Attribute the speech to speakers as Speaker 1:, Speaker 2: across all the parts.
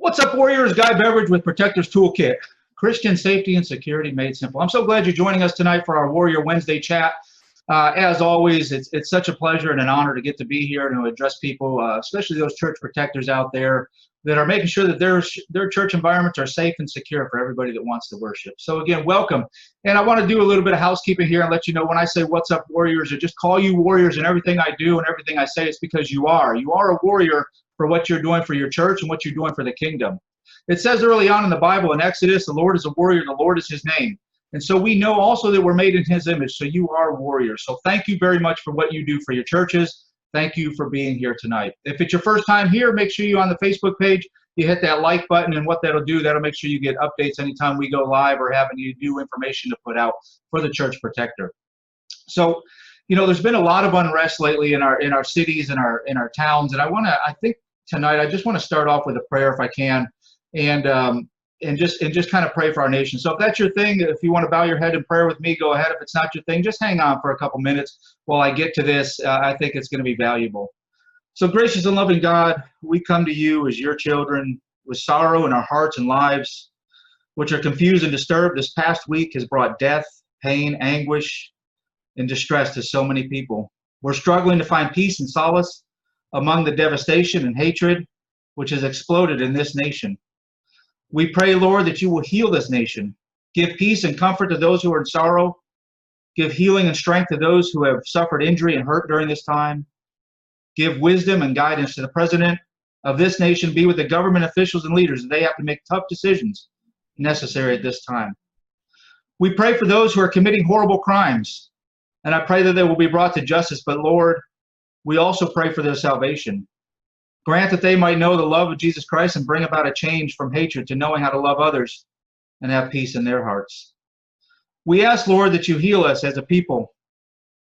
Speaker 1: What's up, Warriors? Guy Beveridge with Protectors Toolkit. Christian safety and security made simple. I'm so glad you're joining us tonight for our Warrior Wednesday chat. Uh, as always, it's, it's such a pleasure and an honor to get to be here and to address people, uh, especially those church protectors out there that are making sure that their, their church environments are safe and secure for everybody that wants to worship. So again, welcome. And I want to do a little bit of housekeeping here and let you know when I say what's up warriors, or just call you warriors and everything I do and everything I say, it's because you are. You are a warrior for what you're doing for your church and what you're doing for the kingdom. It says early on in the Bible in Exodus, the Lord is a warrior, the Lord is his name. And so we know also that we're made in his image. So you are warriors. So thank you very much for what you do for your churches. Thank you for being here tonight. If it's your first time here, make sure you're on the Facebook page, you hit that like button and what that'll do, that'll make sure you get updates anytime we go live or have any new information to put out for the church protector. So, you know, there's been a lot of unrest lately in our in our cities and our in our towns. And I want to, I think tonight, I just want to start off with a prayer if I can. And um, and just and just kind of pray for our nation. So if that's your thing, if you want to bow your head in prayer with me, go ahead. If it's not your thing, just hang on for a couple minutes while I get to this. Uh, I think it's going to be valuable. So gracious and loving God, we come to you as your children with sorrow in our hearts and lives, which are confused and disturbed. This past week has brought death, pain, anguish, and distress to so many people. We're struggling to find peace and solace among the devastation and hatred which has exploded in this nation. We pray, Lord, that you will heal this nation. Give peace and comfort to those who are in sorrow. Give healing and strength to those who have suffered injury and hurt during this time. Give wisdom and guidance to the president of this nation. Be with the government officials and leaders. They have to make tough decisions necessary at this time. We pray for those who are committing horrible crimes, and I pray that they will be brought to justice. But Lord, we also pray for their salvation. Grant that they might know the love of Jesus Christ and bring about a change from hatred to knowing how to love others and have peace in their hearts. We ask, Lord, that you heal us as a people,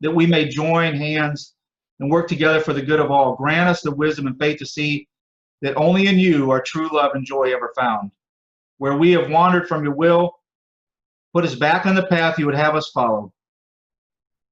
Speaker 1: that we may join hands and work together for the good of all. Grant us the wisdom and faith to see that only in you are true love and joy ever found. Where we have wandered from your will, put us back on the path you would have us follow.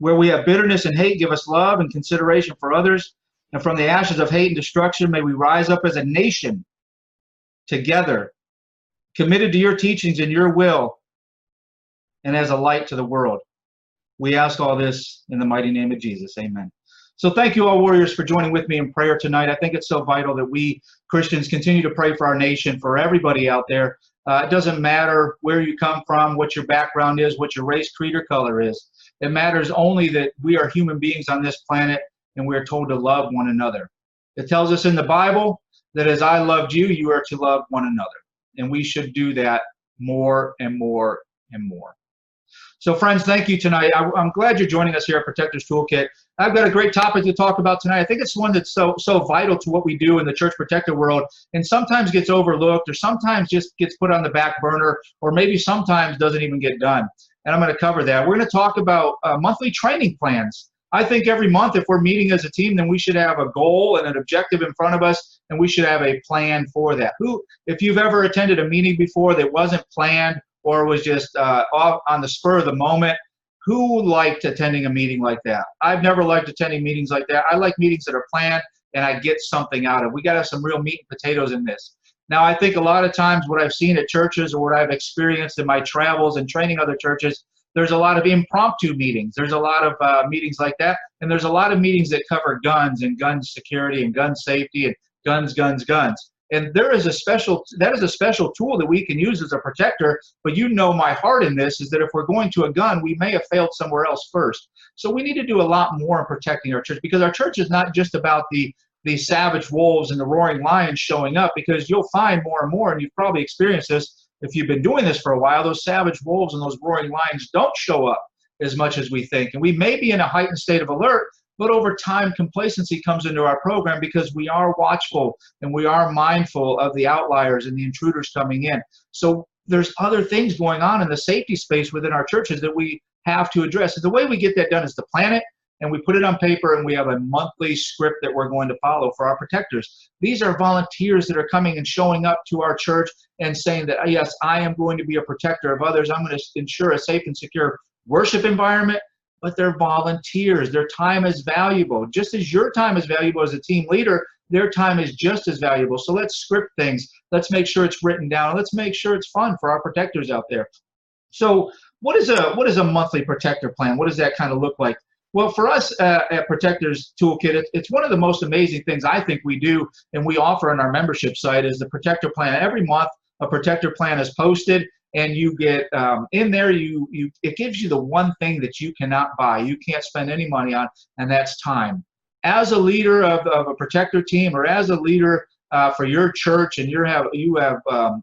Speaker 1: Where we have bitterness and hate, give us love and consideration for others and from the ashes of hate and destruction, may we rise up as a nation together, committed to your teachings and your will, and as a light to the world. We ask all this in the mighty name of Jesus. Amen. So thank you all warriors for joining with me in prayer tonight. I think it's so vital that we Christians continue to pray for our nation, for everybody out there. Uh, it doesn't matter where you come from, what your background is, what your race, creed, or color is. It matters only that we are human beings on this planet and we are told to love one another. It tells us in the Bible that as I loved you, you are to love one another. And we should do that more and more and more. So, friends, thank you tonight. I, am glad you're joining us here at Protectors Toolkit. I've got a great topic to talk about tonight. I think it's one that's so so vital to what we do in the church protector world, and sometimes gets overlooked, or sometimes just gets put on the back burner, or maybe sometimes doesn't even get done. And I'm going to cover that. We're going to talk about uh, monthly training plans. I think every month, if we're meeting as a team, then we should have a goal and an objective in front of us, and we should have a plan for that. Who, if you've ever attended a meeting before that wasn't planned or was just uh, off on the spur of the moment, who liked attending a meeting like that? I've never liked attending meetings like that. I like meetings that are planned and I get something out of. We got to have some real meat and potatoes in this. Now, I think a lot of times what I've seen at churches or what I've experienced in my travels and training other churches there's a lot of impromptu meetings. There's a lot of uh, meetings like that. And there's a lot of meetings that cover guns and gun security and gun safety and guns, guns, guns. And there is a special, that is a special tool that we can use as a protector. But you know my heart in this is that if we're going to a gun, we may have failed somewhere else first. So we need to do a lot more in protecting our church because our church is not just about the the savage wolves and the roaring lions showing up because you'll find more and more, and you've probably experienced this, if you've been doing this for a while, those savage wolves and those roaring lions don't show up as much as we think. And we may be in a heightened state of alert, but over time, complacency comes into our program because we are watchful and we are mindful of the outliers and the intruders coming in. So there's other things going on in the safety space within our churches that we have to address. So the way we get that done is to plan it and we put it on paper and we have a monthly script that we're going to follow for our protectors. These are volunteers that are coming and showing up to our church and saying that, yes, I am going to be a protector of others. I'm going to ensure a safe and secure worship environment, but they're volunteers. Their time is valuable. Just as your time is valuable as a team leader, their time is just as valuable. So let's script things. Let's make sure it's written down. Let's make sure it's fun for our protectors out there. So what is a what is a monthly protector plan? What does that kind of look like? Well, for us uh, at Protectors Toolkit, it, it's one of the most amazing things I think we do and we offer on our membership site is the protector plan. Every month, a protector plan is posted and you get um, in there you you it gives you the one thing that you cannot buy you can't spend any money on and that's time as a leader of, of a protector team or as a leader uh, for your church and you have you have um,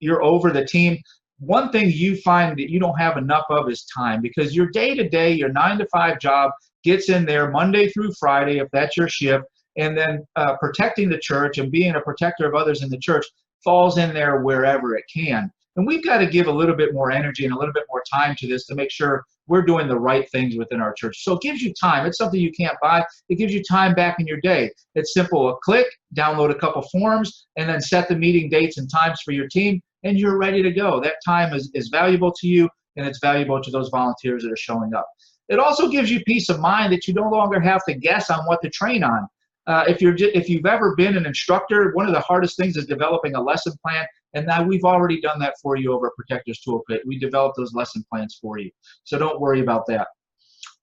Speaker 1: you're over the team one thing you find that you don't have enough of is time because your day to day your nine to five job gets in there monday through friday if that's your shift and then uh, protecting the church and being a protector of others in the church falls in there wherever it can and we've got to give a little bit more energy and a little bit more time to this to make sure we're doing the right things within our church. So it gives you time. It's something you can't buy. It gives you time back in your day. It's simple. A click, download a couple forms, and then set the meeting dates and times for your team, and you're ready to go. That time is, is valuable to you, and it's valuable to those volunteers that are showing up. It also gives you peace of mind that you no longer have to guess on what to train on. Uh, if you're if you've ever been an instructor, one of the hardest things is developing a lesson plan, and now we've already done that for you over Protectors Toolkit. We developed those lesson plans for you, so don't worry about that.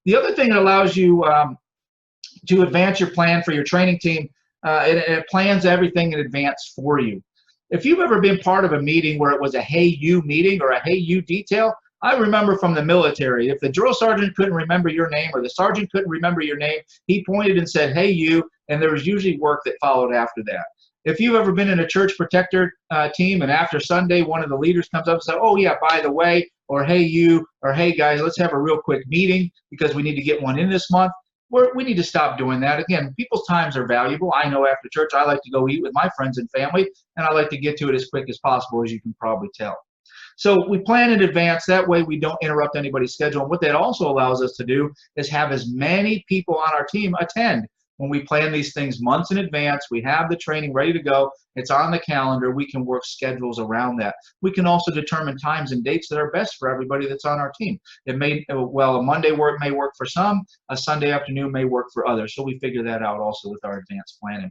Speaker 1: The other thing that allows you um, to advance your plan for your training team, uh, it, it plans everything in advance for you. If you've ever been part of a meeting where it was a hey you meeting or a hey you detail, I remember from the military, if the drill sergeant couldn't remember your name or the sergeant couldn't remember your name, he pointed and said, hey, you, and there was usually work that followed after that. If you've ever been in a church protector uh, team and after Sunday, one of the leaders comes up and says, oh, yeah, by the way, or hey, you, or hey, guys, let's have a real quick meeting because we need to get one in this month. We're, we need to stop doing that. Again, people's times are valuable. I know after church, I like to go eat with my friends and family, and I like to get to it as quick as possible, as you can probably tell. So we plan in advance. That way we don't interrupt anybody's schedule. And what that also allows us to do is have as many people on our team attend. When we plan these things months in advance, we have the training ready to go. It's on the calendar. We can work schedules around that. We can also determine times and dates that are best for everybody that's on our team. It may, well, a Monday work may work for some, a Sunday afternoon may work for others. So we figure that out also with our advanced planning.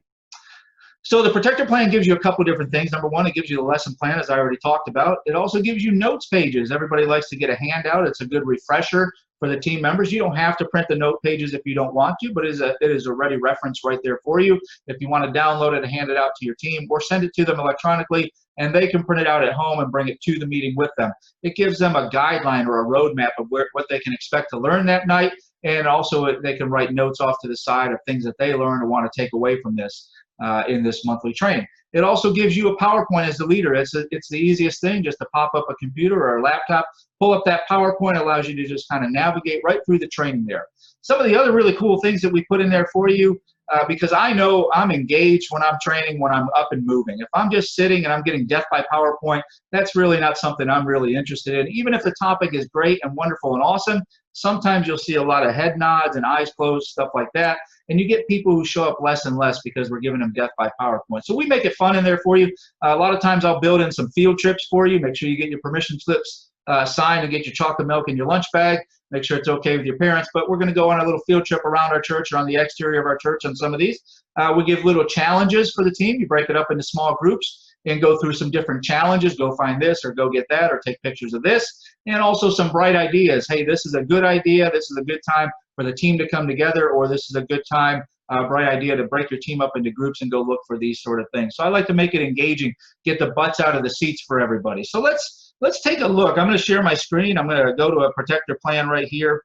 Speaker 1: So the protector plan gives you a couple different things. Number one, it gives you the lesson plan, as I already talked about. It also gives you notes pages. Everybody likes to get a handout. It's a good refresher for the team members. You don't have to print the note pages if you don't want to, but it is a, it is a ready reference right there for you. If you want to download it and hand it out to your team or send it to them electronically, and they can print it out at home and bring it to the meeting with them. It gives them a guideline or a roadmap of where, what they can expect to learn that night, and also they can write notes off to the side of things that they learn or want to take away from this uh, in this monthly training. It also gives you a PowerPoint as the leader. It's, a, it's the easiest thing just to pop up a computer or a laptop, pull up that PowerPoint, allows you to just kind of navigate right through the training there. Some of the other really cool things that we put in there for you, uh, because I know I'm engaged when I'm training, when I'm up and moving. If I'm just sitting and I'm getting death by PowerPoint, that's really not something I'm really interested in. Even if the topic is great and wonderful and awesome, sometimes you'll see a lot of head nods and eyes closed, stuff like that. And you get people who show up less and less because we're giving them death by PowerPoint. So we make it fun in there for you. Uh, a lot of times I'll build in some field trips for you. Make sure you get your permission slips uh, signed and get your chocolate milk in your lunch bag. Make sure it's okay with your parents. But we're going to go on a little field trip around our church or on the exterior of our church on some of these. Uh, we give little challenges for the team. You break it up into small groups and go through some different challenges. Go find this or go get that or take pictures of this. And also some bright ideas. Hey, this is a good idea. This is a good time for the team to come together, or this is a good time, uh, bright idea to break your team up into groups and go look for these sort of things. So I like to make it engaging, get the butts out of the seats for everybody. So let's let's take a look. I'm going to share my screen. I'm going to go to a protector plan right here.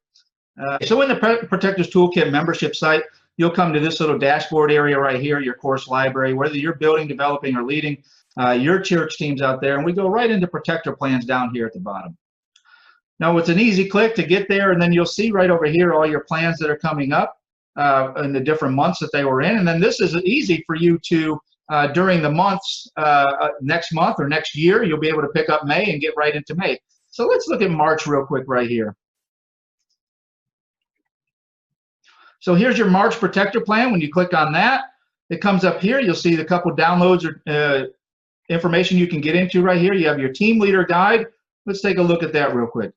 Speaker 1: Uh, so in the Protectors Toolkit membership site, you'll come to this little dashboard area right here, your course library, whether you're building, developing, or leading uh, your church teams out there, and we go right into protector plans down here at the bottom. Now it's an easy click to get there, and then you'll see right over here all your plans that are coming up uh, in the different months that they were in, and then this is easy for you to uh, during the months uh, uh, next month or next year, you'll be able to pick up May and get right into May. So let's look at March real quick right here. So here's your March Protector Plan. When you click on that, it comes up here. You'll see the couple downloads or information you can get into right here. You have your team leader guide. Let's take a look at that real quick.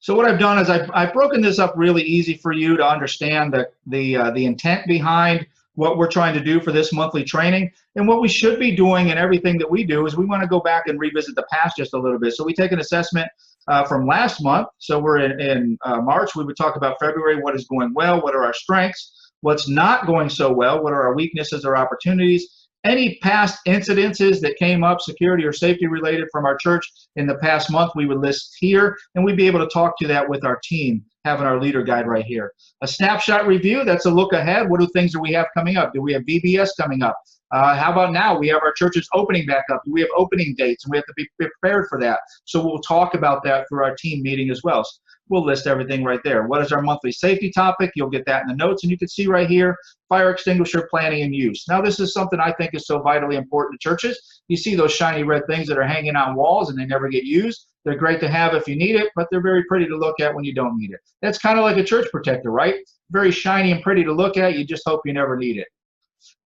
Speaker 1: So what I've done is I've, I've broken this up really easy for you to understand the the uh, the intent behind what we're trying to do for this monthly training and what we should be doing and everything that we do is we want to go back and revisit the past just a little bit. So we take an assessment uh, from last month. So we're in, in uh, March. We would talk about February. What is going well? What are our strengths? What's not going so well? What are our weaknesses or opportunities? any past incidences that came up, security or safety related from our church in the past month, we would list here, and we'd be able to talk to that with our team, having our leader guide right here. A snapshot review, that's a look ahead. What do things that we have coming up? Do we have VBS coming up? Uh, how about now? We have our churches opening back up. We have opening dates? And we have to be prepared for that. So we'll talk about that through our team meeting as well we'll list everything right there. What is our monthly safety topic? You'll get that in the notes, and you can see right here, fire extinguisher planning and use. Now, this is something I think is so vitally important to churches. You see those shiny red things that are hanging on walls and they never get used. They're great to have if you need it, but they're very pretty to look at when you don't need it. That's kind of like a church protector, right? Very shiny and pretty to look at. You just hope you never need it.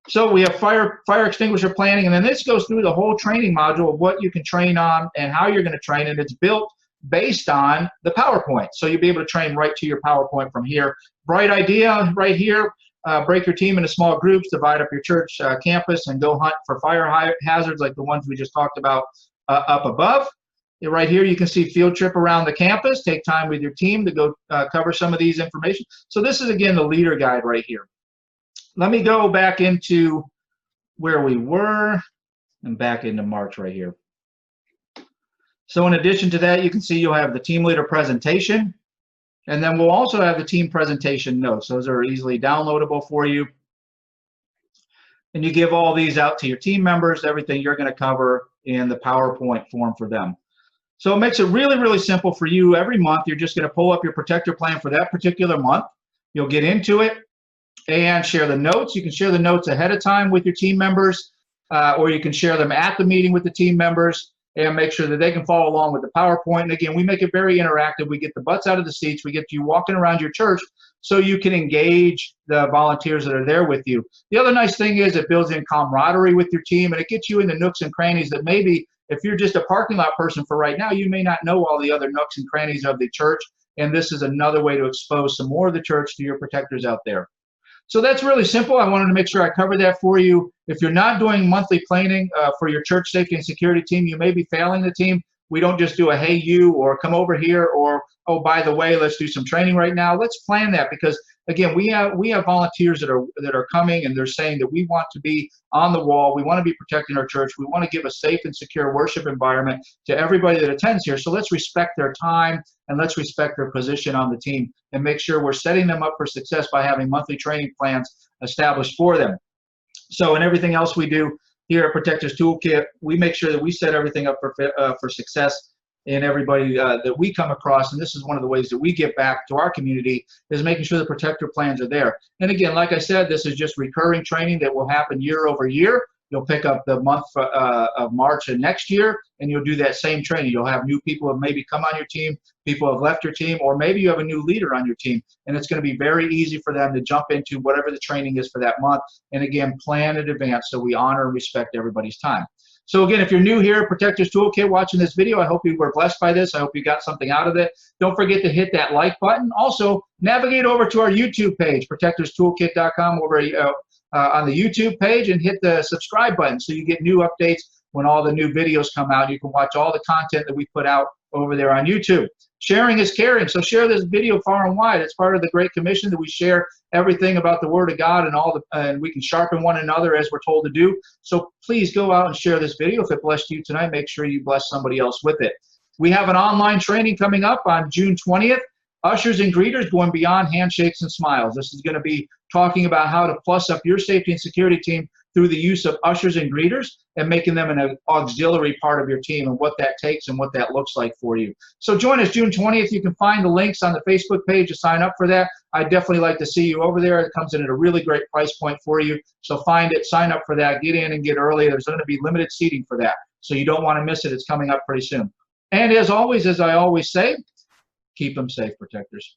Speaker 1: So we have fire fire extinguisher planning, and then this goes through the whole training module of what you can train on and how you're going to train, and it's built based on the PowerPoint. So you'll be able to train right to your PowerPoint from here. Bright idea right here. Uh, break your team into small groups, divide up your church uh, campus, and go hunt for fire hazards like the ones we just talked about uh, up above. Right here, you can see field trip around the campus. Take time with your team to go uh, cover some of these information. So this is, again, the leader guide right here. Let me go back into where we were and back into March right here. So in addition to that, you can see you'll have the team leader presentation, and then we'll also have the team presentation notes. Those are easily downloadable for you. And you give all these out to your team members, everything you're going to cover in the PowerPoint form for them. So it makes it really, really simple for you. Every month, you're just going to pull up your protector plan for that particular month. You'll get into it and share the notes. You can share the notes ahead of time with your team members, uh, or you can share them at the meeting with the team members and make sure that they can follow along with the PowerPoint. And again, we make it very interactive. We get the butts out of the seats. We get you walking around your church so you can engage the volunteers that are there with you. The other nice thing is it builds in camaraderie with your team and it gets you in the nooks and crannies that maybe if you're just a parking lot person for right now, you may not know all the other nooks and crannies of the church. And this is another way to expose some more of the church to your protectors out there. So that's really simple. I wanted to make sure I covered that for you. If you're not doing monthly planning uh, for your church safety and security team, you may be failing the team. We don't just do a hey you or come over here or oh by the way let's do some training right now. Let's plan that because again we have we have volunteers that are that are coming and they're saying that we want to be on the wall. We want to be protecting our church. We want to give a safe and secure worship environment to everybody that attends here. So let's respect their time and let's respect their position on the team and make sure we're setting them up for success by having monthly training plans established for them. So in everything else we do, here at Protectors Toolkit, we make sure that we set everything up for, uh, for success in everybody uh, that we come across. And this is one of the ways that we give back to our community is making sure the protector plans are there. And again, like I said, this is just recurring training that will happen year over year. You'll pick up the month uh, of March of next year, and you'll do that same training. You'll have new people have maybe come on your team, people have left your team, or maybe you have a new leader on your team, and it's going to be very easy for them to jump into whatever the training is for that month. And again, plan in advance so we honor and respect everybody's time. So again, if you're new here, Protectors Toolkit watching this video, I hope you were blessed by this. I hope you got something out of it. Don't forget to hit that like button. Also, navigate over to our YouTube page, protectorstoolkit.com, over uh, uh, on the YouTube page and hit the subscribe button so you get new updates when all the new videos come out. You can watch all the content that we put out over there on YouTube. Sharing is caring, so share this video far and wide. It's part of the Great Commission that we share everything about the Word of God and all the, and we can sharpen one another as we're told to do. So please go out and share this video. If it blessed you tonight, make sure you bless somebody else with it. We have an online training coming up on June 20th. Ushers and greeters going beyond handshakes and smiles. This is going to be talking about how to plus up your safety and security team through the use of ushers and greeters and making them an auxiliary part of your team and what that takes and what that looks like for you. So join us June 20th. You can find the links on the Facebook page to sign up for that. I'd definitely like to see you over there. It comes in at a really great price point for you. So find it, sign up for that, get in and get early. There's going to be limited seating for that. So you don't want to miss it. It's coming up pretty soon. And as always, as I always say, keep them safe, protectors.